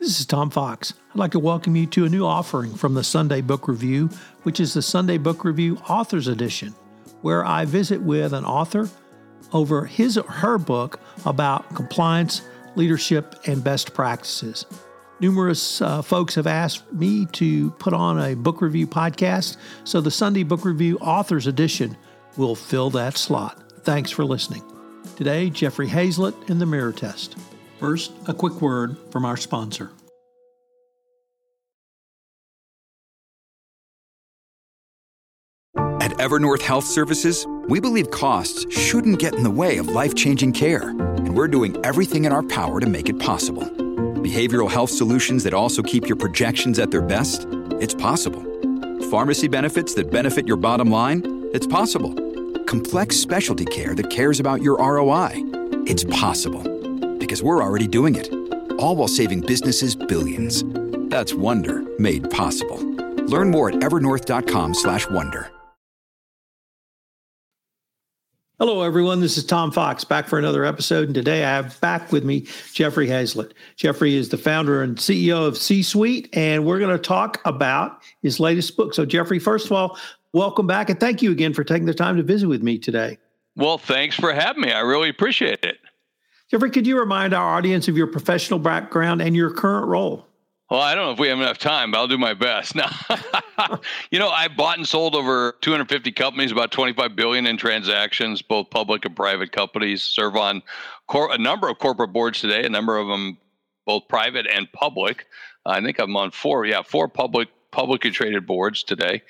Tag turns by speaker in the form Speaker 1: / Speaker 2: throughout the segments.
Speaker 1: This is Tom Fox. I'd like to welcome you to a new offering from the Sunday Book Review, which is the Sunday Book Review Authors Edition, where I visit with an author over his or her book about compliance, leadership, and best practices. Numerous uh, folks have asked me to put on a book review podcast, so the Sunday Book Review Authors Edition will fill that slot. Thanks for listening. Today, Jeffrey Hayzlett in the Mirror Test. First, a quick word from our sponsor.
Speaker 2: At Evernorth Health Services, we believe costs shouldn't get in the way of life changing care, and we're doing everything in our power to make it possible. Behavioral health solutions that also keep your projections at their best? It's possible. Pharmacy benefits that benefit your bottom line? It's possible. Complex specialty care that cares about your ROI? It's possible. Because we're already doing it. All while saving businesses billions. That's Wonder made possible. Learn more at evernorth.com/wonder.
Speaker 1: Hello, everyone. This is Tom Fox back for another episode. And today I have back with me Jeffrey Hayzlett. Jeffrey is the founder and CEO of C Suite, and we're going to talk about his latest book. So, Jeffrey, first of all, welcome back and thank you again for taking the time to visit with me today.
Speaker 3: Well, thanks for having me. I really appreciate it.
Speaker 1: Jeffrey, could you remind our audience of your professional background and your current role?
Speaker 3: Well, I don't know if we have enough time, but I'll do my best. Now, you know, I bought and sold over 250 companies, about 25 billion in transactions, both public and private companies. Serve on cor- a number of corporate boards today, a number of them both private and public. I think I'm on four, yeah, four public publicly traded boards today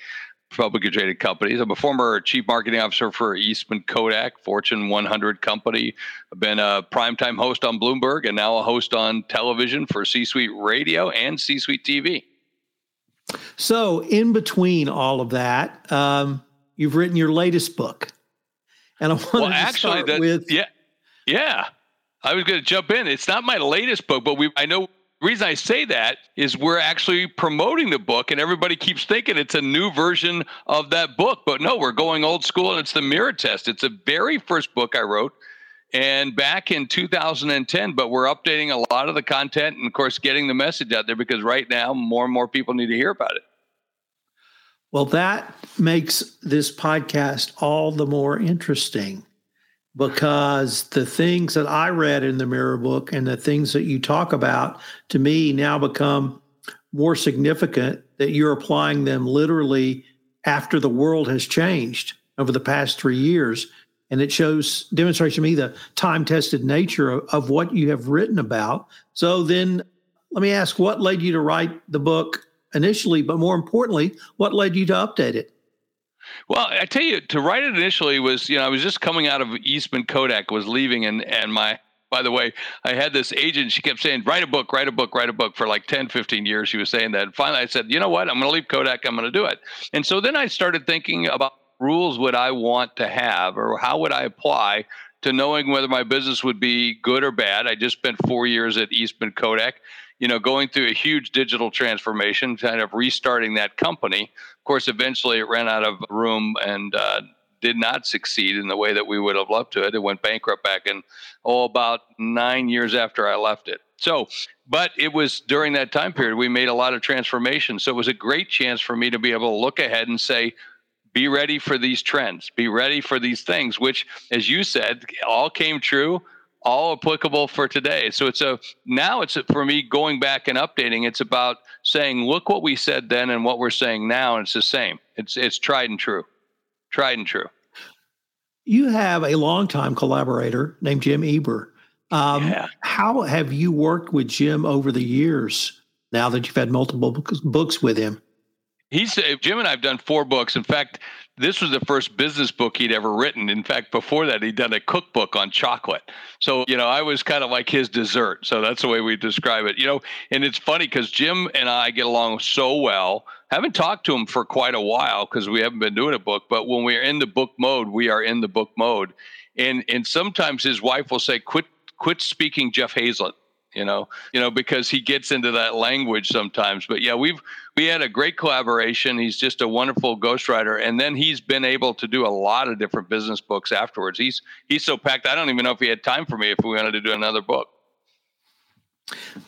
Speaker 3: publicly traded companies. I'm a former chief marketing officer for Eastman Kodak, Fortune 100 company. I've been a primetime host on Bloomberg and now a host on television for C Suite Radio and C Suite TV.
Speaker 1: So, in between all of that, um, you've written your latest book. And I want well, to actually, start that, with.
Speaker 3: Yeah. Yeah. I was going to jump in. It's not my latest book, but we I know reason I say that is we're actually promoting the book, and everybody keeps thinking it's a new version of that book. But no, we're going old school, and it's the Mirror Test. It's the very first book I wrote, and back in 2010. But we're updating a lot of the content, and of course, getting the message out there because right now more and more people need to hear about it.
Speaker 1: Well, that makes this podcast all the more interesting because the things that I read in the mirror book and the things that you talk about to me now become more significant that you're applying them literally after the world has changed over the past three years. And it shows, demonstrates to me the time tested nature of, of what you have written about. So then let me ask what led you to write the book initially, but more importantly, what led you to update it?
Speaker 3: Well, I tell you, to write it initially was, you know, I was just coming out of Eastman Kodak, was leaving, and and my by the way, I had this agent, she kept saying, write a book, write a book, write a book for like 10, 15 years. She was saying that. And finally, I said, you know what? I'm going to leave Kodak. I'm going to do it. And so then I started thinking about rules would I want to have or how would I apply to knowing whether my business would be good or bad. I just spent four years at Eastman Kodak you know, going through a huge digital transformation, kind of restarting that company. Of course, eventually it ran out of room and uh, did not succeed in the way that we would have loved to it. It went bankrupt back in, oh, about nine years after I left it. So, but it was during that time period we made a lot of transformation. So it was a great chance for me to be able to look ahead and say, be ready for these trends, be ready for these things, which, as you said, all came true all applicable for today. So it's a now it's a, for me going back and updating. It's about saying, look what we said then and what we're saying now, and it's the same. It's it's tried and true, tried and true.
Speaker 1: You have a longtime collaborator named Jim Eber. Um, yeah. How have you worked with Jim over the years? Now that you've had multiple books with him,
Speaker 3: he's uh, Jim and I've done four books. In fact, this was the first business book he'd ever written. In fact, before that, he'd done a cookbook on chocolate. So, you know, I was kind of like his dessert. So that's the way we describe it. You know, and it's funny because Jim and I get along so well. Haven't talked to him for quite a while because we haven't been doing a book. But when we're in the book mode, we are in the book mode. And and sometimes his wife will say, "Quit, quit speaking Jeff Hayzlett." You know, you know, because he gets into that language sometimes. But yeah, we've we had a great collaboration. He's just a wonderful ghostwriter, and then he's been able to do a lot of different business books afterwards. He's he's so packed. I don't even know if he had time for me if we wanted to do another book.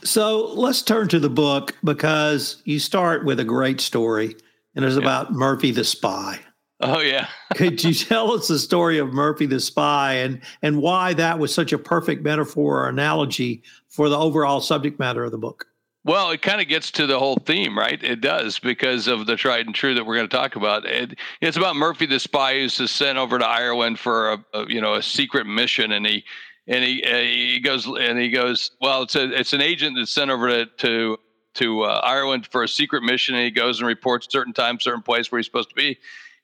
Speaker 1: So let's turn to the book because you start with a great story, and it's yeah. about Murphy the spy.
Speaker 3: Oh yeah.
Speaker 1: Could you tell us the story of Murphy the spy and and why that was such a perfect metaphor or analogy for the overall subject matter of the book?
Speaker 3: Well, it kind of gets to the whole theme, right? It does because of the tried and true that we're going to talk about. It, it's about Murphy the spy who's sent over to Ireland for a, a, you know a secret mission, and he and he uh, he goes and he goes. Well, it's a it's an agent that's sent over to to, to uh, Ireland for a secret mission, and he goes and reports certain time, certain place where he's supposed to be,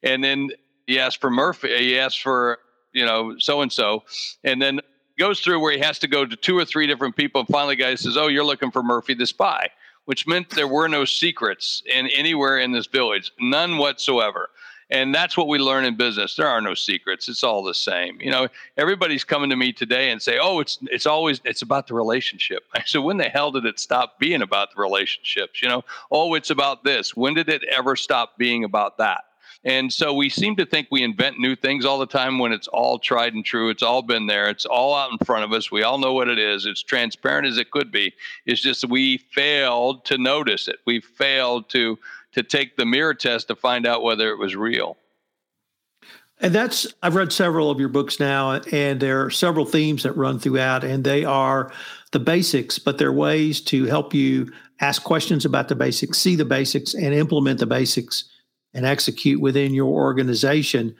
Speaker 3: and then he asks for Murphy. He asks for you know so and so, and then goes through where he has to go to two or three different people. And finally, guy says, "Oh, you're looking for Murphy the spy," which meant there were no secrets in anywhere in this village, none whatsoever. And that's what we learn in business. There are no secrets. It's all the same. You know, everybody's coming to me today and say, "Oh, it's it's always it's about the relationship." I said, "When the hell did it stop being about the relationships?" You know, "Oh, it's about this." When did it ever stop being about that? And so we seem to think we invent new things all the time when it's all tried and true. It's all been there. It's all out in front of us. We all know what it is. It's transparent as it could be. It's just we failed to notice it. We failed to to take the mirror test to find out whether it was real.
Speaker 1: And that's I've read several of your books now, and there are several themes that run throughout, and they are the basics, but they're ways to help you ask questions about the basics, see the basics, and implement the basics and execute within your organization.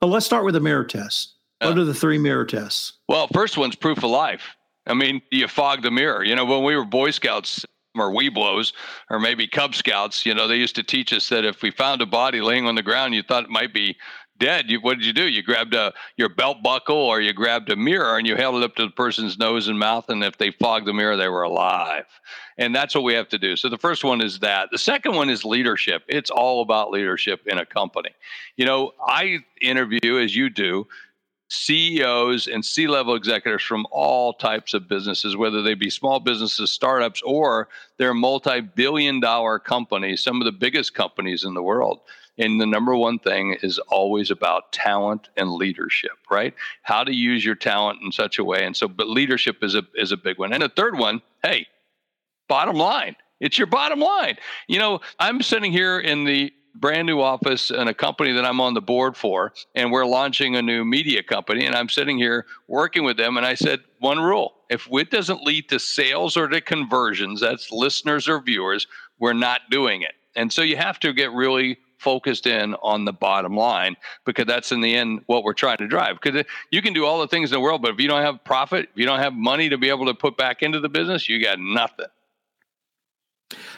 Speaker 1: But let's start with the mirror test. What uh, are the three mirror tests?
Speaker 3: Well, first one's proof of life. I mean, you fog the mirror. You know, when we were Boy Scouts or Webelos or maybe Cub Scouts, you know, they used to teach us that if we found a body laying on the ground, you thought it might be dead, you, what did you do? You grabbed a your belt buckle or you grabbed a mirror and you held it up to the person's nose and mouth, and if they fogged the mirror, they were alive. And that's what we have to do. So the first one is that. The second one is leadership. It's all about leadership in a company. You know, I interview as you do CEOs and C level executives from all types of businesses, whether they be small businesses, startups, or they're multi billion dollar companies, some of the biggest companies in the world. And the number one thing is always about talent and leadership, right? How to use your talent in such a way. And so, but leadership is a is a big one. And the third one, hey, bottom line. It's your bottom line. You know, I'm sitting here in the brand new office in a company that I'm on the board for, and we're launching a new media company. And I'm sitting here working with them, and I said, one rule if it doesn't lead to sales or to conversions, that's listeners or viewers, we're not doing it. And so you have to get really focused in on the bottom line because that's in the end what we're trying to drive. Because uh, you can do all the things in the world, but if you don't have profit, if you don't have money to be able to put back into the business, you got nothing.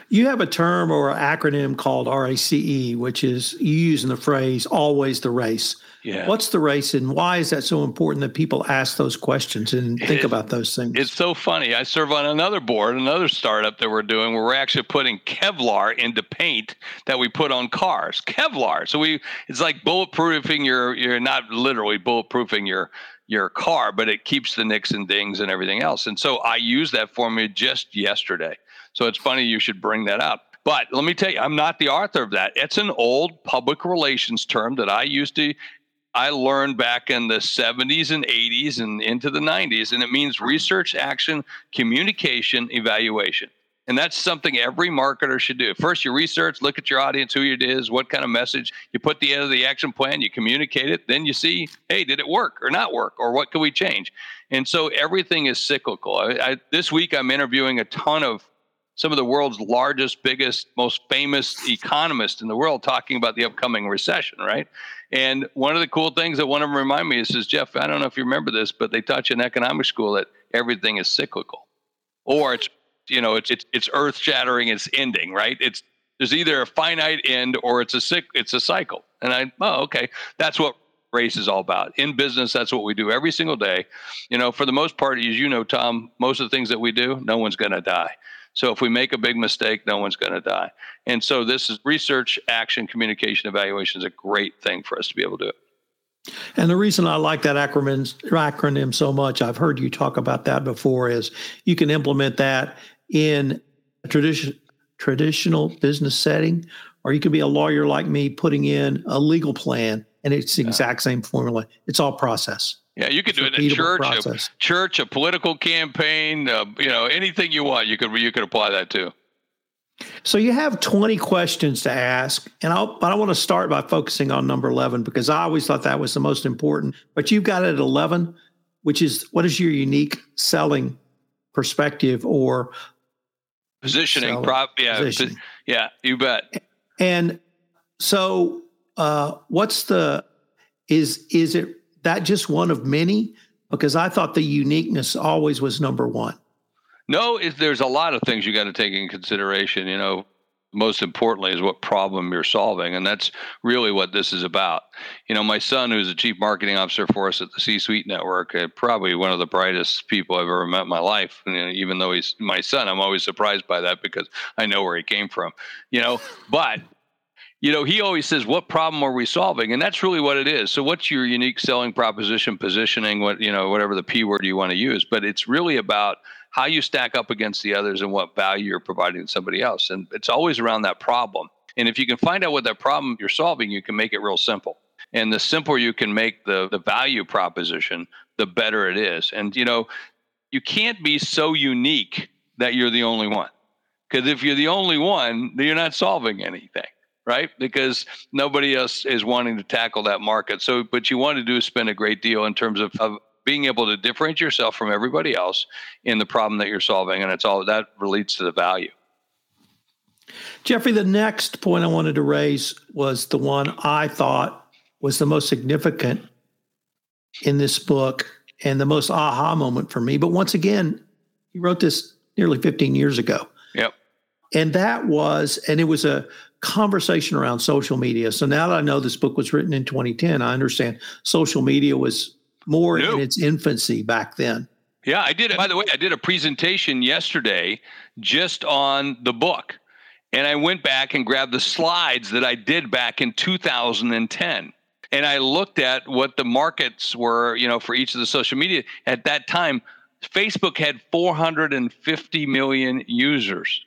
Speaker 1: You have a term or an acronym called RACE, which is you using the phrase always the race. Yeah. What's the race and why is that so important that people ask those questions and think it, about those things?
Speaker 3: It's so funny. I serve on another board, another startup that we're doing where we're actually putting Kevlar into paint that we put on cars. Kevlar. So we it's like bulletproofing your you're not literally bulletproofing your your car, but it keeps the nicks and dings and everything else. And so I used that formula just yesterday. So it's funny you should bring that up. But let me tell you, I'm not the author of that. It's an old public relations term that I used to I learned back in the 70s and 80s and into the 90s, and it means research, action, communication, evaluation. And that's something every marketer should do. First, you research, look at your audience, who it is, what kind of message. You put the end of the action plan, you communicate it. Then you see, hey, did it work or not work, or what can we change? And so everything is cyclical. I, I, this week, I'm interviewing a ton of some of the world's largest, biggest, most famous economists in the world talking about the upcoming recession, right? And one of the cool things that one of them reminded me is, is Jeff, I don't know if you remember this, but they taught you in economic school that everything is cyclical, or it's you know it's it's it's earth shattering, it's ending, right? It's there's either a finite end or it's a it's a cycle. And I oh okay, that's what race is all about. In business, that's what we do every single day. You know, for the most part, as you know, Tom, most of the things that we do, no one's going to die. So if we make a big mistake, no one's going to die. And so this is research, action, communication, evaluation is a great thing for us to be able to do it.
Speaker 1: And the reason I like that acronym, acronym so much, I've heard you talk about that before, is you can implement that in a tradition, traditional business setting, or you could be a lawyer like me putting in a legal plan and it's the yeah. exact same formula. It's all process.
Speaker 3: Yeah, you could do it in a church, a church, a political campaign, uh, you know, anything you want. You could you could apply that to.
Speaker 1: So you have 20 questions to ask, and I'll, but I want to start by focusing on number 11 because I always thought that was the most important. But you've got it at 11, which is what is your unique selling perspective or
Speaker 3: positioning? Prop, yeah, positioning. yeah, you bet.
Speaker 1: And so, uh, what's the is is it that just one of many? Because I thought the uniqueness always was number one.
Speaker 3: No, there's a lot of things you got to take in consideration. You know, most importantly is what problem you're solving, and that's really what this is about. You know, my son, who's the chief marketing officer for us at the C-Suite Network, uh, probably one of the brightest people I've ever met in my life. And, you know, even though he's my son, I'm always surprised by that because I know where he came from. You know, but you know, he always says, "What problem are we solving?" And that's really what it is. So, what's your unique selling proposition, positioning, what you know, whatever the p word you want to use? But it's really about how you stack up against the others and what value you're providing to somebody else. And it's always around that problem. And if you can find out what that problem you're solving, you can make it real simple. And the simpler you can make the the value proposition, the better it is. And you know, you can't be so unique that you're the only one. Because if you're the only one, then you're not solving anything right? Because nobody else is wanting to tackle that market. So, but you want to do is spend a great deal in terms of, of being able to differentiate yourself from everybody else in the problem that you're solving. And it's all that relates to the value.
Speaker 1: Jeffrey, the next point I wanted to raise was the one I thought was the most significant in this book and the most aha moment for me. But once again, he wrote this nearly 15 years ago.
Speaker 3: Yep.
Speaker 1: And that was, and it was a conversation around social media. So now that I know this book was written in 2010, I understand social media was more New. in its infancy back then.
Speaker 3: Yeah, I did. By the way, I did a presentation yesterday just on the book. And I went back and grabbed the slides that I did back in 2010. And I looked at what the markets were, you know, for each of the social media. At that time, Facebook had 450 million users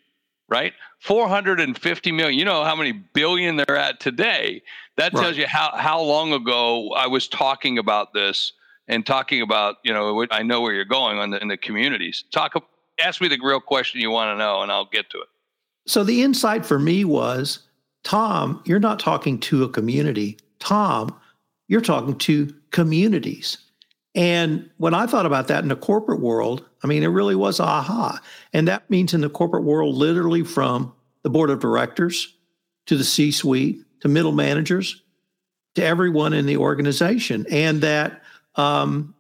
Speaker 3: right? 450 million. You know how many billion they're at today. That tells you how, how long ago I was talking about this and talking about, you know, I know where you're going on the, in the communities. Talk, ask me the real question you want to know and I'll get to it.
Speaker 1: So the insight for me was, Tom, you're not talking to a community. Tom, you're talking to communities. And when I thought about that in the corporate world, I mean, it really was aha. And that means in the corporate world, literally from the board of directors to the C suite to middle managers to everyone in the organization. And that um,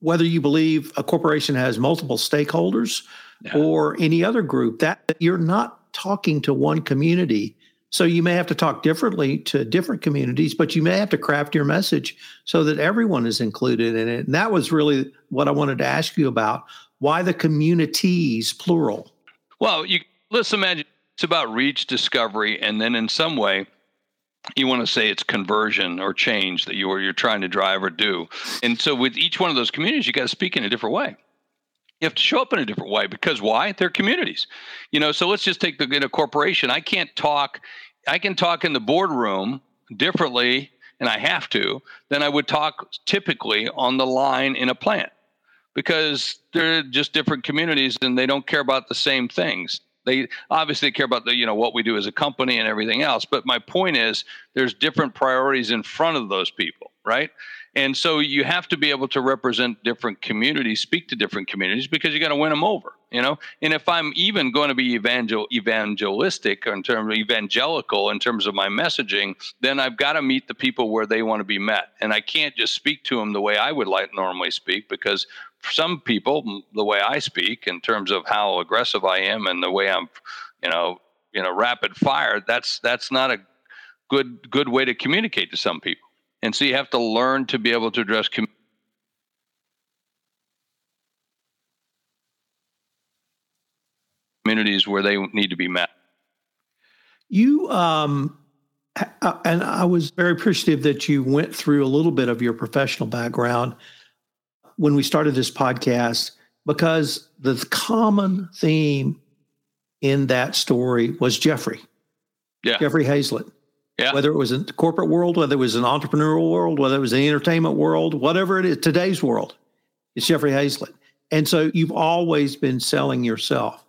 Speaker 1: whether you believe a corporation has multiple stakeholders yeah. or any other group, that you're not talking to one community so you may have to talk differently to different communities, but you may have to craft your message so that everyone is included in it. And that was really what I wanted to ask you about. Why the communities, plural?
Speaker 3: Well, you let's imagine it's about reach, discovery, and then in some way, you want to say it's conversion or change that you are you're trying to drive or do. And so with each one of those communities, you got to speak in a different way you have to show up in a different way because why? They're communities. You know so let's just take the in a corporation i can't talk i can talk in the boardroom differently and i have to than i would talk typically on the line in a plant because they're just different communities and they don't care about the same things. They obviously care about the you know what we do as a company and everything else but my point is there's different priorities in front of those people right and so you have to be able to represent different communities, speak to different communities because you got to win them over, you know. And if I'm even going to be evangel evangelistic in terms of evangelical in terms of my messaging, then I've got to meet the people where they want to be met. And I can't just speak to them the way I would like normally speak because some people, the way I speak in terms of how aggressive I am and the way I'm, you know, you know, rapid fire, that's that's not a good good way to communicate to some people. And so you have to learn to be able to address communities where they need to be met.
Speaker 1: You, um, uh, and I was very appreciative that you went through a little bit of your professional background when we started this podcast, because the common theme in that story was Jeffrey.
Speaker 3: Yeah.
Speaker 1: Jeffrey Hayzlett.
Speaker 3: Yeah.
Speaker 1: Whether it was in the corporate world, whether it was an entrepreneurial world, whether it was the entertainment world, whatever it is, today's world, it's Jeffrey Hayzlett. And so you've always been selling yourself.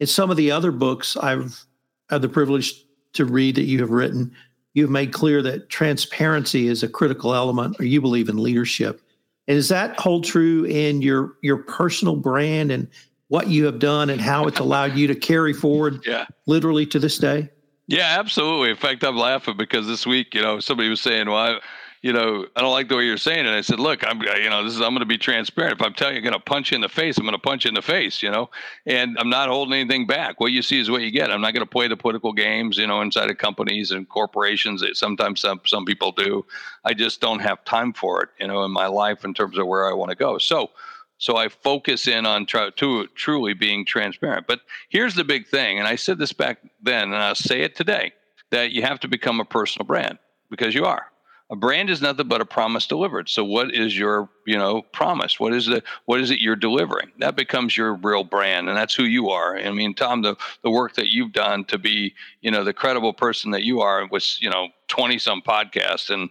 Speaker 1: In some of the other books I've had the privilege to read that you have written, you've made clear that transparency is a critical element, or you believe in leadership. And does that hold true in your your personal brand and what you have done and how it's allowed you to carry forward
Speaker 3: Yeah.
Speaker 1: literally to this day?
Speaker 3: Yeah, absolutely. In fact, I'm laughing because this week, you know, somebody was saying, "Well, I, you know, I don't like the way you're saying it." I said, "Look, I'm, you know, this is I'm going to be transparent. If I'm telling you, I'm going to punch you in the face. I'm going to punch you in the face, you know, and I'm not holding anything back. What you see is what you get. I'm not going to play the political games, you know, inside of companies and corporations. That sometimes some some people do. I just don't have time for it, you know, in my life in terms of where I want to go. So." So I focus in on try, to, truly being transparent. But here's the big thing, and I said this back then, and I'll say it today: that you have to become a personal brand because you are. A brand is nothing but a promise delivered. So what is your, you know, promise? What is the what is it you're delivering? That becomes your real brand, and that's who you are. I mean, Tom, the the work that you've done to be, you know, the credible person that you are was, you know, twenty some podcasts and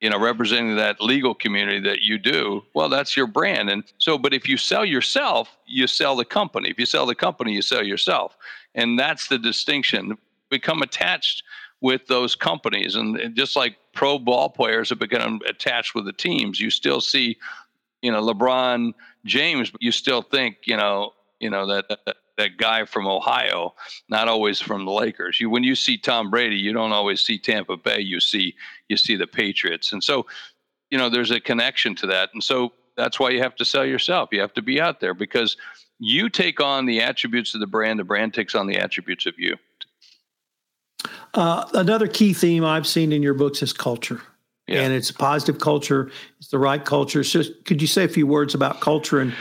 Speaker 3: you know representing that legal community that you do well that's your brand. And so but if you sell yourself you sell the company. If you sell the company you sell yourself. And that's the distinction. Become attached with those companies. And, just like pro ball players have become attached with the teams you still see you know lebron james but you still think you know you know that, that that guy from Ohio, not always from the Lakers. You when you see Tom Brady, you don't always see Tampa Bay. You see you see the Patriots, and so you know there's a connection to that, and so that's why you have to sell yourself. You have to be out there because you take on the attributes of the brand. The brand takes on the attributes of you.
Speaker 1: Uh, another key theme I've seen in your books is culture.
Speaker 3: Yeah.
Speaker 1: And it's a positive culture. It's the right culture. So, could you say a few words about culture and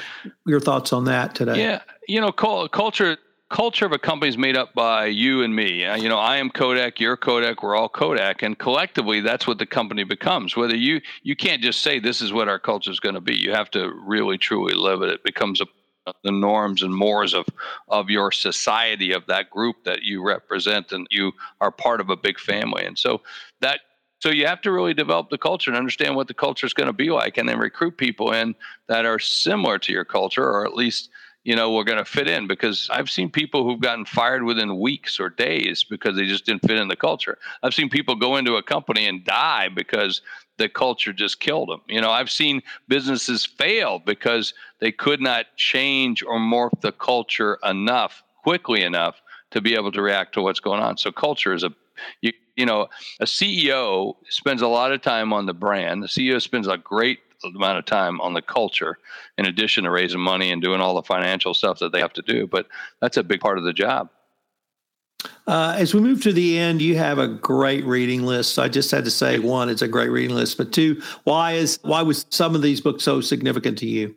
Speaker 1: your thoughts on that today?
Speaker 3: Yeah, you know, culture culture of a company is made up by you and me. Uh, you know, I am Kodak, you're Kodak, we're all Kodak, and collectively, that's what the company becomes. Whether you you can't just say this is what our culture is going to be. You have to really truly live it. It becomes a the norms and mores of of your society of that group that you represent and you are part of a big family and so that so you have to really develop the culture and understand what the culture is going to be like and then recruit people in that are similar to your culture or at least you know we're going to fit in because i've seen people who've gotten fired within weeks or days because they just didn't fit in the culture. I've seen people go into a company and die because the culture just killed them you know i've seen businesses fail because they could not change or morph the culture enough quickly enough to be able to react to what's going on. So culture is a you, you know a ceo spends a lot of time on the brand. The ceo spends a great amount of time on the culture in addition to raising money and doing all the financial stuff that they have to do but that's a big part of the job
Speaker 1: uh, as we move to the end, you have a great reading list. I just had to say, one, it's a great reading list, but two, why is why was some of these books so significant to you?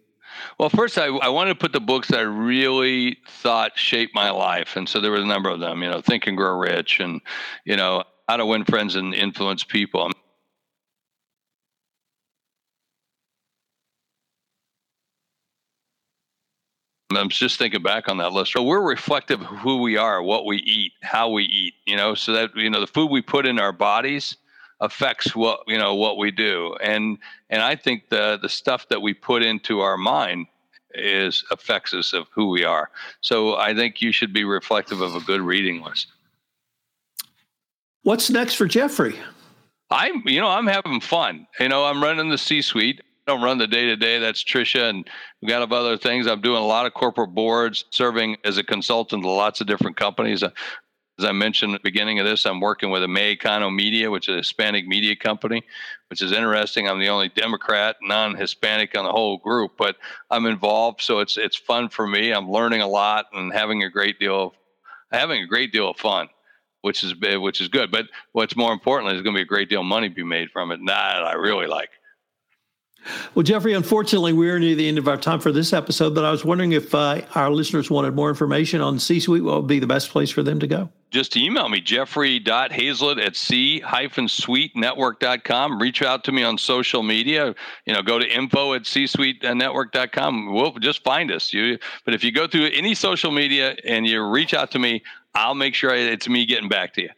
Speaker 3: Well, first, I, I wanted to put the books that I really thought shaped my life, and so there was a number of them. You know, Think and Grow Rich, and you know, How to Win Friends and Influence People. I'm just thinking back on that list. So we're reflective of who we are, what we eat, how we eat, you know, so that you know the food we put in our bodies affects what you know what we do. And and I think the the stuff that we put into our mind is affects us of who we are. So I think you should be reflective of a good reading list.
Speaker 1: What's next for Jeffrey?
Speaker 3: I'm you know, I'm having fun. You know, I'm running the C suite don't run the day to day. That's Trisha, and we got of other things. I'm doing a lot of corporate boards, serving as a consultant to lots of different companies. As I mentioned at the beginning of this, I'm working with a Mexicano Media, which is a Hispanic media company, which is interesting. I'm the only Democrat, non-Hispanic on the whole group, but I'm involved, so it's it's fun for me. I'm learning a lot and having a great deal of having a great deal of fun which is which is good. But what's more importantly is going to be a great deal of money be made from it. And that I really like.
Speaker 1: Well, Jeffrey, unfortunately, we're near the end of our time for this episode, but I was wondering if uh, our listeners wanted more information on C Suite, what would be the best place for them to go?
Speaker 3: Just email me, jeffrey.hayzlett at c-suitenetwork.com. Reach out to me on social media. You know, go to info at c-suitenetwork.com. We'll just find us. You, but if you go through any social media and you reach out to me, I'll make sure it's me getting back to you.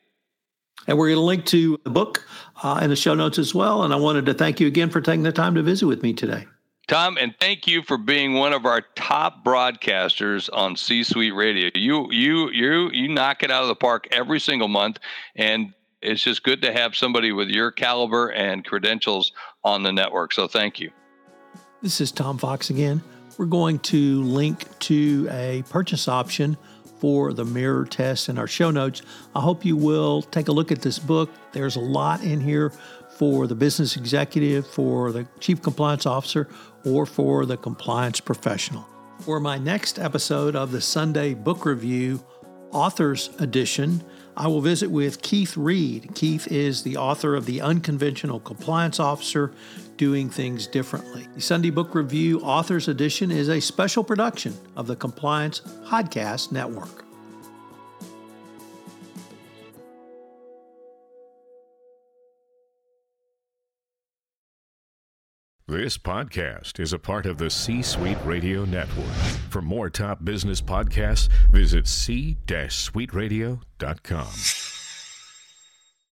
Speaker 1: And we're going to link to the book uh, in the show notes as well. And I wanted to thank you again for taking the time to visit with me today.
Speaker 3: Tom, and thank you for being one of our top broadcasters on C Suite Radio. You you you you knock it out of the park every single month, and it's just good to have somebody with your caliber and credentials on the network. So thank you.
Speaker 1: This is Tom Fox again. We're going to link to a purchase option for the mirror test in our show notes. I hope you will take a look at this book. There's a lot in here for the business executive, for the chief compliance officer, or for the compliance professional. For my next episode of the Sunday Book Review Authors Edition, I will visit with Keith Reed. Keith is the author of The Unconventional Compliance Officer Doing Things Differently. The Sunday Book Review Authors Edition is a special production of the Compliance Podcast Network.
Speaker 4: This podcast is a part of the C Suite Radio Network. For more top business podcasts, visit c-suiteradio.com.